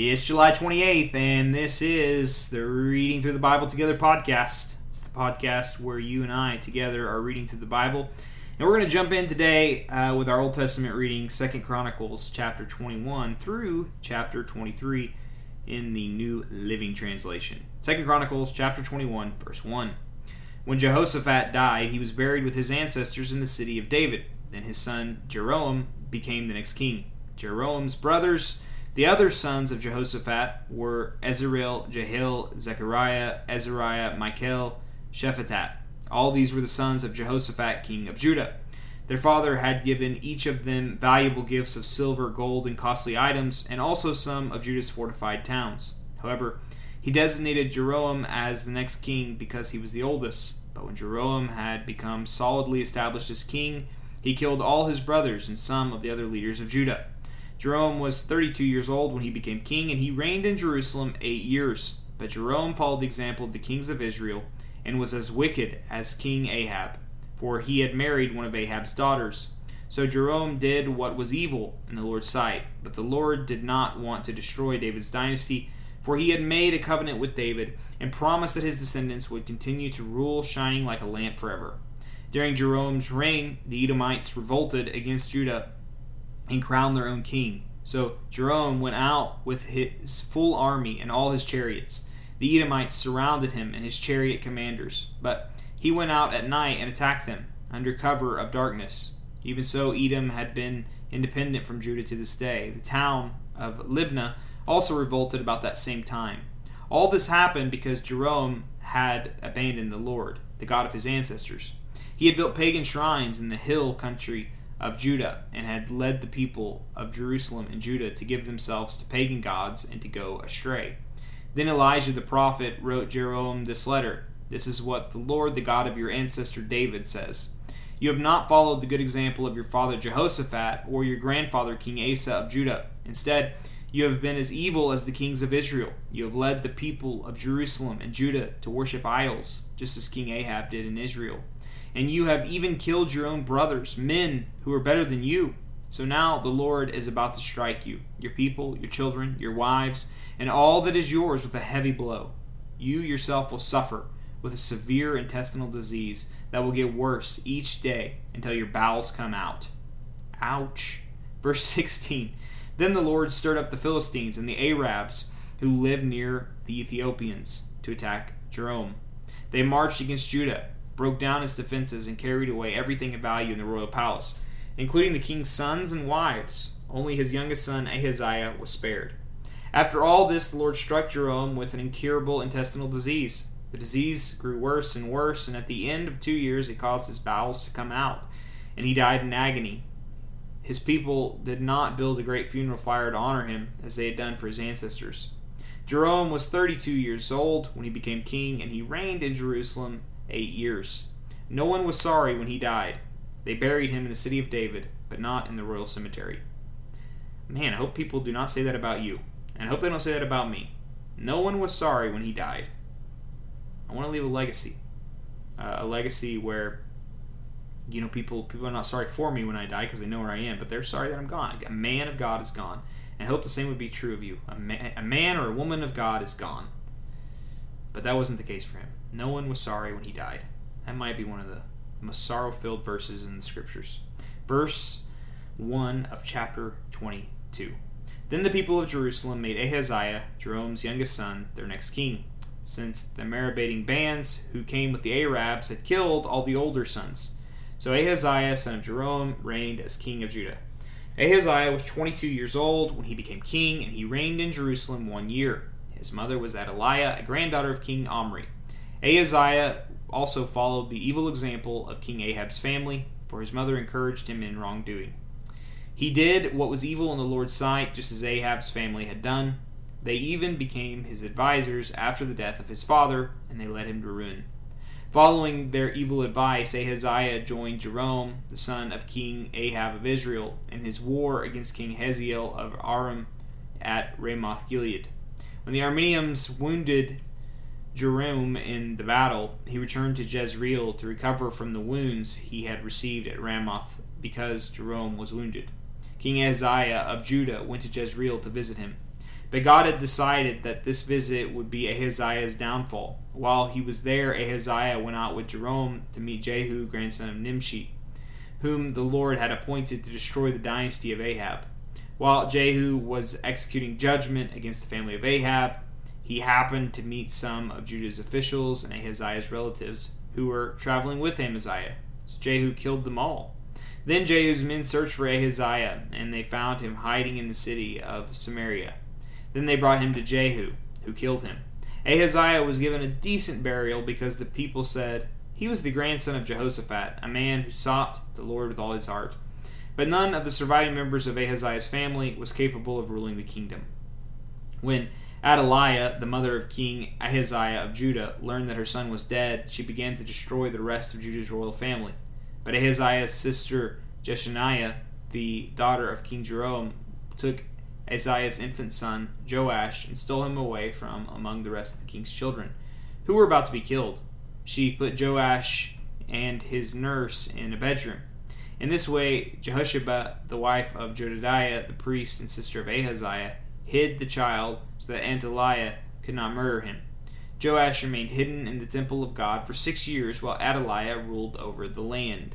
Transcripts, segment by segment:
It's July 28th, and this is the Reading Through the Bible Together podcast. It's the podcast where you and I together are reading through the Bible. And we're going to jump in today uh, with our Old Testament reading, Second Chronicles chapter 21 through chapter 23 in the New Living Translation. Second Chronicles chapter 21, verse 1. When Jehoshaphat died, he was buried with his ancestors in the city of David. Then his son Jehoram became the next king. Jehoram's brothers the other sons of Jehoshaphat were Ezrael, Jehiel, Zechariah, Azariah, Michael, Shephatiah. All these were the sons of Jehoshaphat, king of Judah. Their father had given each of them valuable gifts of silver, gold, and costly items, and also some of Judah's fortified towns. However, he designated Jeroboam as the next king because he was the oldest. But when Jeroboam had become solidly established as king, he killed all his brothers and some of the other leaders of Judah. Jehoram was 32 years old when he became king, and he reigned in Jerusalem eight years. But Jehoram followed the example of the kings of Israel and was as wicked as King Ahab, for he had married one of Ahab's daughters. So Jehoram did what was evil in the Lord's sight. But the Lord did not want to destroy David's dynasty, for he had made a covenant with David and promised that his descendants would continue to rule, shining like a lamp forever. During Jehoram's reign, the Edomites revolted against Judah and crown their own king. So Jehoram went out with his full army and all his chariots. The Edomites surrounded him and his chariot commanders, but he went out at night and attacked them under cover of darkness. Even so, Edom had been independent from Judah to this day. The town of Libnah also revolted about that same time. All this happened because Jehoram had abandoned the Lord, the God of his ancestors. He had built pagan shrines in the hill country of Judah and had led the people of Jerusalem and Judah to give themselves to pagan gods and to go astray. Then Elijah the prophet wrote Jeroboam this letter This is what the Lord, the God of your ancestor David, says. You have not followed the good example of your father Jehoshaphat or your grandfather King Asa of Judah. Instead, you have been as evil as the kings of Israel. You have led the people of Jerusalem and Judah to worship idols, just as King Ahab did in Israel and you have even killed your own brothers, men who are better than you. So now the Lord is about to strike you, your people, your children, your wives, and all that is yours with a heavy blow. You yourself will suffer with a severe intestinal disease that will get worse each day until your bowels come out. Ouch. Verse 16 Then the Lord stirred up the Philistines and the Arabs who lived near the Ethiopians to attack Jehoram. They marched against Judah broke down its defenses, and carried away everything of value in the royal palace, including the king's sons and wives. Only his youngest son Ahaziah was spared. After all this, the Lord struck Jehoram with an incurable intestinal disease. The disease grew worse and worse, and at the end of two years it caused his bowels to come out, and he died in agony. His people did not build a great funeral fire to honor him, as they had done for his ancestors. Jehoram was 32 years old when he became king, and he reigned in Jerusalem eight years. No one was sorry when he died. They buried him in the city of David, but not in the royal cemetery. Man, I hope people do not say that about you. And I hope they don't say that about me. No one was sorry when he died. I want to leave a legacy. Uh, a legacy where, you know, people people are not sorry for me when I die because they know where I am, but they're sorry that I'm gone. A man of God is gone. And I hope the same would be true of you. A, man, a man or a woman of God is gone. But that wasn't the case for him. No one was sorry when he died. That might be one of the most sorrow filled verses in the scriptures. Verse 1 of chapter 22. Then the people of Jerusalem made Ahaziah, Jehoram's youngest son, their next king, since the Merabating bands who came with the Arabs had killed all the older sons. So Ahaziah, son of Jehoram, reigned as king of Judah. Ahaziah was 22 years old when he became king, and he reigned in Jerusalem one year. His mother was Athaliah, a granddaughter of King Omri. Ahaziah also followed the evil example of King Ahab's family, for his mother encouraged him in wrongdoing. He did what was evil in the Lord's sight, just as Ahab's family had done. They even became his advisers after the death of his father, and they led him to ruin. Following their evil advice, Ahaziah joined Joram, the son of King Ahab of Israel, in his war against King Hazael of Aram at Ramoth Gilead. When the Arameans wounded Joram in the battle, he returned to Jezreel to recover from the wounds he had received at Ramoth because Joram was wounded. King Ahaziah of Judah went to Jezreel to visit him. But God had decided that this visit would be Ahaziah's downfall. While he was there, Ahaziah went out with Joram to meet Jehu, grandson of Nimshi, whom the Lord had appointed to destroy the dynasty of Ahab. While Jehu was executing judgment against the family of Ahab, he happened to meet some of Judah's officials and Ahaziah's relatives who were traveling with Amaziah. So Jehu killed them all. Then Jehu's men searched for Ahaziah, and they found him hiding in the city of Samaria. Then they brought him to Jehu, who killed him. Ahaziah was given a decent burial because the people said, He was the grandson of Jehoshaphat, a man who sought the Lord with all his heart. But none of the surviving members of Ahaziah's family was capable of ruling the kingdom. When Athaliah, the mother of King Ahaziah of Judah, learned that her son was dead, she began to destroy the rest of Judah's royal family. But Ahaziah's sister Jeshaniah, the daughter of King Jeroboam, took Ahaziah's infant son Joash and stole him away from among the rest of the king's children, who were about to be killed. She put Joash and his nurse in a bedroom. In this way, Jehosheba, the wife of Jehoiada, the priest and sister of Ahaziah, hid the child so that Athaliah could not murder him. Joash remained hidden in the temple of God for six years while Athaliah ruled over the land.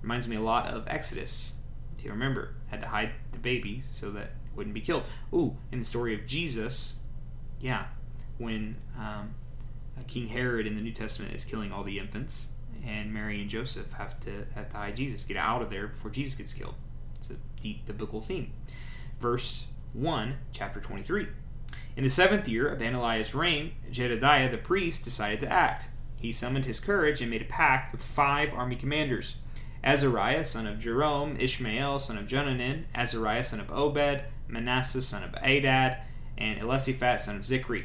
Reminds me a lot of Exodus. If you remember, had to hide the baby so that it wouldn't be killed. Ooh, in the story of Jesus, yeah, when um, King Herod in the New Testament is killing all the infants, and Mary and Joseph have to have to hide Jesus, get out of there before Jesus gets killed. It's a deep biblical theme. Verse 1, chapter 23. In the seventh year of Athaliah's reign, Jehoiada the priest decided to act. He summoned his courage and made a pact with five army commanders Azariah, son of Jeroham, Ishmael, son of Jehohanan, Azariah, son of Obed, Manasseh, son of Adad, and Elishaphat, son of Zicri.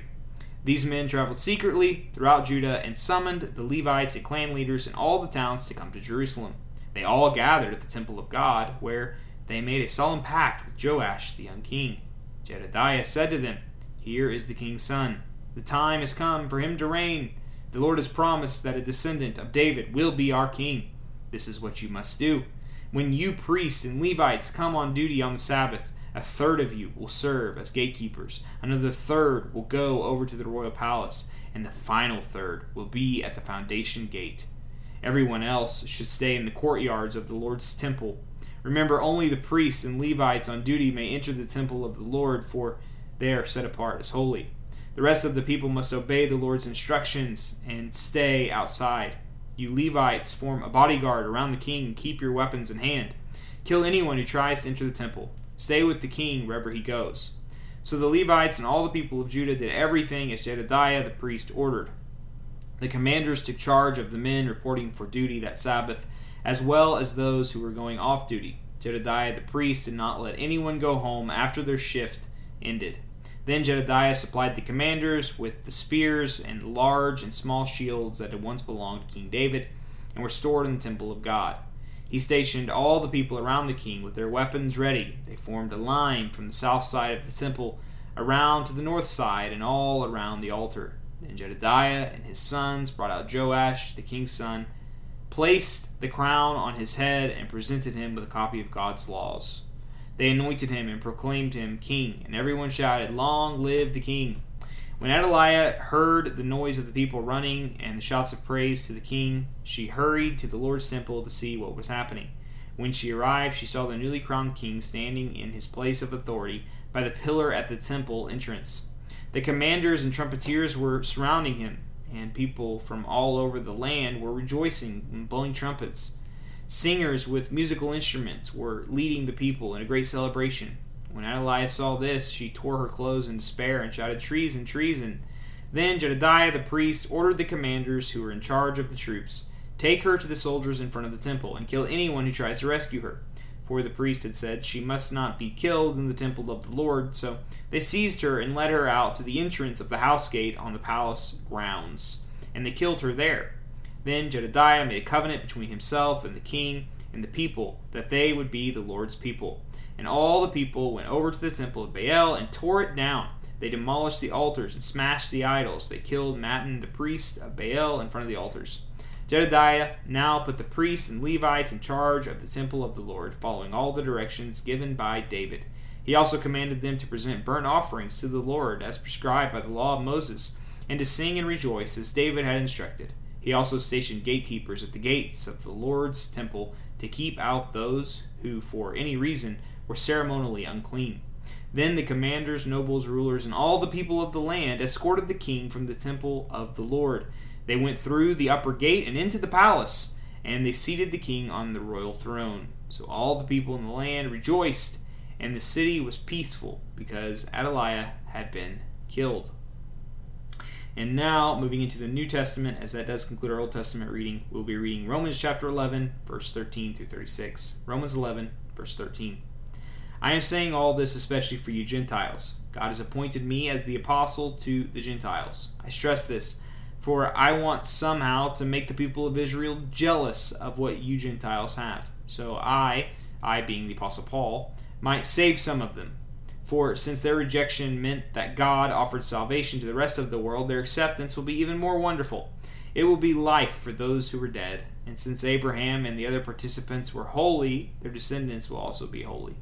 These men traveled secretly throughout Judah and summoned the Levites and clan leaders in all the towns to come to Jerusalem. They all gathered at the temple of God, where they made a solemn pact with Joash, the young king. Jehoiada said to them, Here is the king's son. The time has come for him to reign. The Lord has promised that a descendant of David will be our king. This is what you must do. When you priests and Levites come on duty on the Sabbath, a third of you will serve as gatekeepers, another third will go over to the royal palace, and the final third will be at the foundation gate. Everyone else should stay in the courtyards of the Lord's temple Remember, only the priests and Levites on duty may enter the temple of the Lord, for they are set apart as holy. The rest of the people must obey the Lord's instructions and stay outside. You Levites form a bodyguard around the king and keep your weapons in hand. Kill anyone who tries to enter the temple. Stay with the king wherever he goes. So the Levites and all the people of Judah did everything as Jehoiada the priest ordered. The commanders took charge of the men reporting for duty that Sabbath as well as those who were going off duty. Jehoiada the priest did not let anyone go home after their shift ended. Then Jehoiada supplied the commanders with the spears and large and small shields that had once belonged to King David and were stored in the temple of God. He stationed all the people around the king with their weapons ready. They formed a line from the south side of the temple around to the north side and all around the altar. Then Jehoiada and his sons brought out Joash, the king's son, placed the crown on his head, and presented him with a copy of God's laws. They anointed him and proclaimed him king, and everyone shouted, Long live the king! When Athaliah heard the noise of the people running and the shouts of praise to the king, she hurried to the Lord's temple to see what was happening. When she arrived, she saw the newly crowned king standing in his place of authority by the pillar at the temple entrance. The commanders and trumpeters were surrounding him and people from all over the land were rejoicing and blowing trumpets. Singers with musical instruments were leading the people in a great celebration. When Athaliah saw this, she tore her clothes in despair and shouted, Treason, treason! Then Jehoiada the priest ordered the commanders who were in charge of the troops Take her to the soldiers in front of the temple, and kill anyone who tries to rescue her. For the priest had said, She must not be killed in the temple of the Lord. So they seized her and led her out to the entrance of the house gate on the palace grounds, and they killed her there. Then Jehoiada made a covenant between himself and the king and the people that they would be the Lord's people. And all the people went over to the temple of Baal and tore it down. They demolished the altars and smashed the idols. They killed Mattan, the priest of Baal, in front of the altars. Jehoiada now put the priests and Levites in charge of the temple of the Lord, following all the directions given by David. He also commanded them to present burnt offerings to the Lord as prescribed by the law of Moses, and to sing and rejoice as David had instructed. He also stationed gatekeepers at the gates of the Lord's temple to keep out those who, for any reason, were ceremonially unclean. Then the commanders, nobles, rulers, and all the people of the land escorted the king from the temple of the Lord. They went through the upper gate and into the palace, and they seated the king on the royal throne. So all the people in the land rejoiced and the city was peaceful because Athaliah had been killed. And now, moving into the New Testament, as that does conclude our Old Testament reading, we'll be reading Romans chapter 11, verse 13 through 36. Romans 11, verse 13. I am saying all this especially for you Gentiles. God has appointed me as the apostle to the Gentiles. I stress this, for I want somehow to make the people of Israel jealous of what you Gentiles have. So I, I being the apostle Paul, might save some of them. For since their rejection meant that God offered salvation to the rest of the world, their acceptance will be even more wonderful. It will be life for those who were dead. And since Abraham and the other participants were holy, their descendants will also be holy.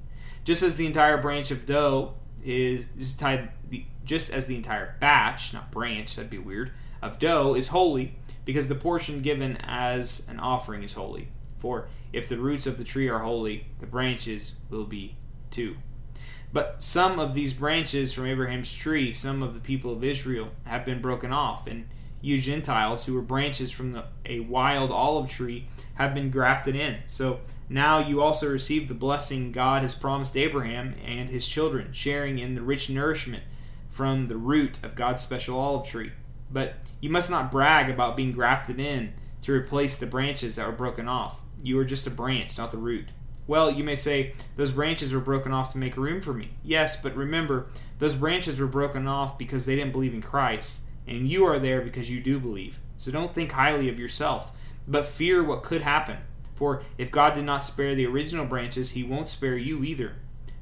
Just as the entire branch of dough is, is tied, just as the entire batch, not branch, that'd be weird, of dough is holy, because the portion given as an offering is holy. For if the roots of the tree are holy, the branches will be too. But some of these branches from Abraham's tree, some of the people of Israel, have been broken off, and you Gentiles, who were branches from the, a wild olive tree, have been grafted in. So now you also receive the blessing God has promised Abraham and his children, sharing in the rich nourishment from the root of God's special olive tree. But you must not brag about being grafted in to replace the branches that were broken off. You are just a branch, not the root. Well, you may say, those branches were broken off to make room for me. Yes, but remember, those branches were broken off because they didn't believe in Christ, and you are there because you do believe. So don't think highly of yourself, but fear what could happen. For if God did not spare the original branches, he won't spare you either.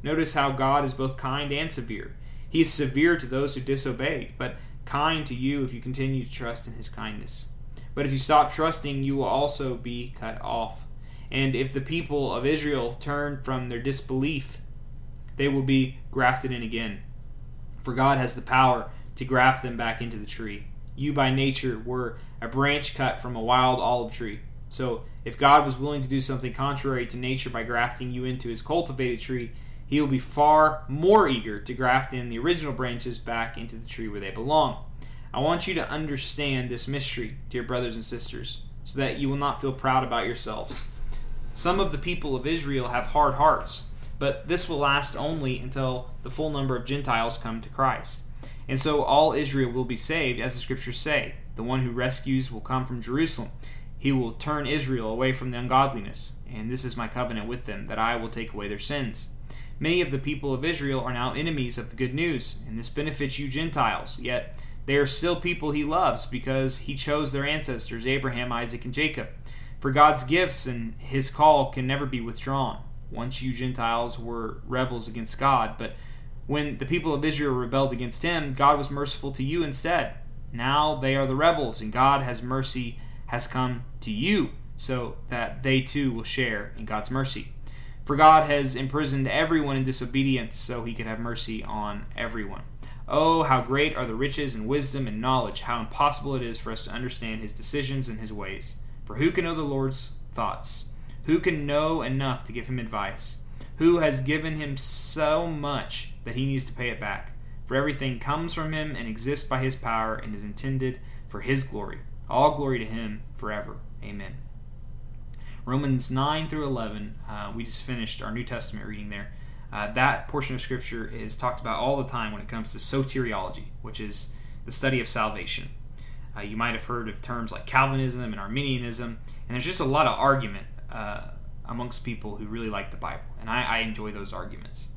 Notice how God is both kind and severe. He is severe to those who disobey, but kind to you if you continue to trust in his kindness. But if you stop trusting, you will also be cut off. And if the people of Israel turn from their disbelief, they will be grafted in again. For God has the power to graft them back into the tree. You by nature were a branch cut from a wild olive tree. So if God was willing to do something contrary to nature by grafting you into his cultivated tree, he will be far more eager to graft in the original branches back into the tree where they belong. I want you to understand this mystery, dear brothers and sisters, so that you will not feel proud about yourselves. Some of the people of Israel have hard hearts, but this will last only until the full number of Gentiles come to Christ. And so all Israel will be saved, as the scriptures say. The one who rescues will come from Jerusalem. He will turn Israel away from the ungodliness, and this is my covenant with them, that I will take away their sins. Many of the people of Israel are now enemies of the good news, and this benefits you Gentiles, yet they are still people he loves because he chose their ancestors, Abraham, Isaac, and Jacob. For God's gifts and his call can never be withdrawn. Once you Gentiles were rebels against God, but when the people of Israel rebelled against him, God was merciful to you instead. Now they are the rebels, and God has mercy has come to you, so that they too will share in God's mercy. For God has imprisoned everyone in disobedience, so he could have mercy on everyone. Oh, how great are the riches and wisdom and knowledge, how impossible it is for us to understand his decisions and his ways. For who can know the Lord's thoughts? Who can know enough to give him advice? Who has given him so much that he needs to pay it back? For everything comes from him and exists by his power and is intended for his glory. All glory to him forever. Amen. Romans 9 through 11, uh, we just finished our New Testament reading there. Uh, that portion of Scripture is talked about all the time when it comes to soteriology, which is the study of salvation. Uh, you might have heard of terms like Calvinism and Arminianism, and there's just a lot of argument uh, amongst people who really like the Bible, and I, I enjoy those arguments.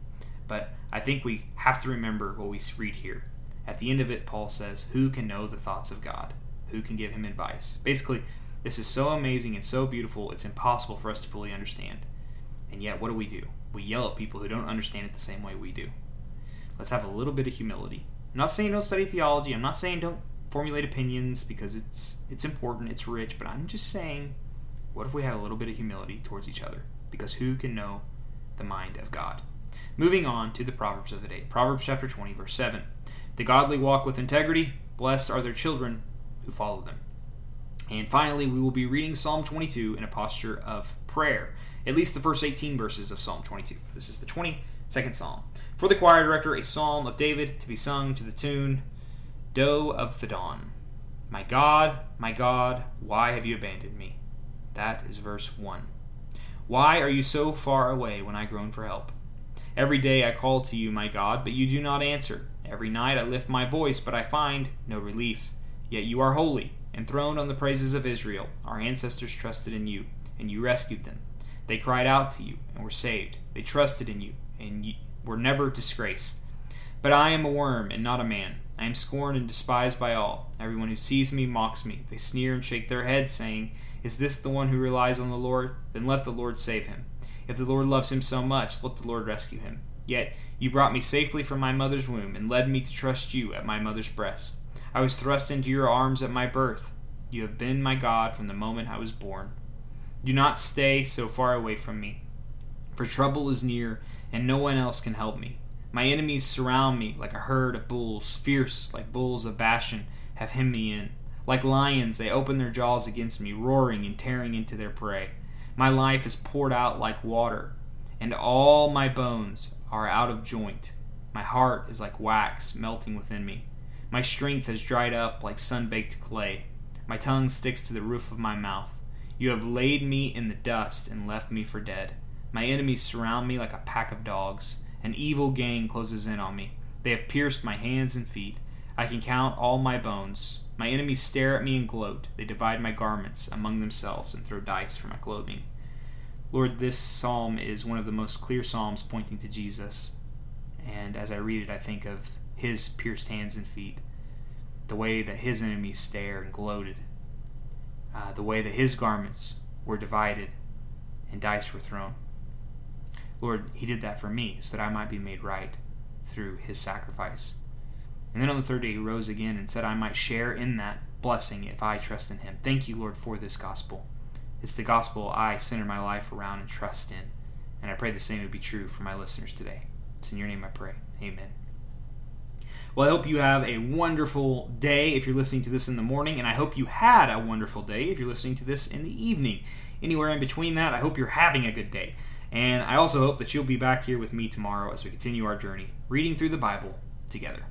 But I think we have to remember what we read here. At the end of it, Paul says, Who can know the thoughts of God? Who can give him advice? Basically, this is so amazing and so beautiful, it's impossible for us to fully understand. And yet, what do we do? We yell at people who don't understand it the same way we do. Let's have a little bit of humility. I'm not saying don't study theology. I'm not saying don't formulate opinions because it's it's important, it's rich, but I'm just saying what if we had a little bit of humility towards each other? Because who can know the mind of God? Moving on to the Proverbs of the day. Proverbs chapter 20, verse 7. The godly walk with integrity, blessed are their children who follow them. And finally, we will be reading Psalm 22 in a posture of prayer, at least the first 18 verses of Psalm 22. This is the 22nd Psalm. For the choir director, a psalm of David to be sung to the tune Doe of the Dawn. My God, my God, why have you abandoned me? That is verse 1. Why are you so far away when I groan for help? Every day I call to you, my God, but you do not answer. Every night I lift my voice, but I find no relief. Yet you are holy, enthroned on the praises of Israel. Our ancestors trusted in you, and you rescued them. They cried out to you and were saved. They trusted in you and were never disgraced. But I am a worm and not a man. I am scorned and despised by all. Everyone who sees me mocks me. They sneer and shake their heads, saying, Is this the one who relies on the Lord? Then let the Lord save him. If the Lord loves him so much, let the Lord rescue him. Yet you brought me safely from my mother's womb, and led me to trust you at my mother's breast. I was thrust into your arms at my birth. You have been my God from the moment I was born. Do not stay so far away from me, for trouble is near, and no one else can help me. My enemies surround me like a herd of bulls, fierce like bulls of Bashan have hemmed me in. Like lions, they open their jaws against me, roaring and tearing into their prey. My life is poured out like water, and all my bones are out of joint. My heart is like wax melting within me. My strength has dried up like sun baked clay. My tongue sticks to the roof of my mouth. You have laid me in the dust and left me for dead. My enemies surround me like a pack of dogs. An evil gang closes in on me. They have pierced my hands and feet. I can count all my bones. My enemies stare at me and gloat. They divide my garments among themselves and throw dice for my clothing. Lord, this psalm is one of the most clear psalms pointing to Jesus. And as I read it, I think of his pierced hands and feet, the way that his enemies stare and gloated uh, the way that his garments were divided and dice were thrown. Lord, he did that for me so that I might be made right through his sacrifice. And then on the third day he rose again and said I might share in that blessing if I trust in him. Thank you, Lord, for this gospel. It's the gospel I center my life around and trust in. And I pray the same would be true for my listeners today. It's in your name I pray. Amen. Well, I hope you have a wonderful day if you're listening to this in the morning, and I hope you had a wonderful day if you're listening to this in the evening. Anywhere in between that, I hope you're having a good day. And I also hope that you'll be back here with me tomorrow as we continue our journey reading through the Bible together.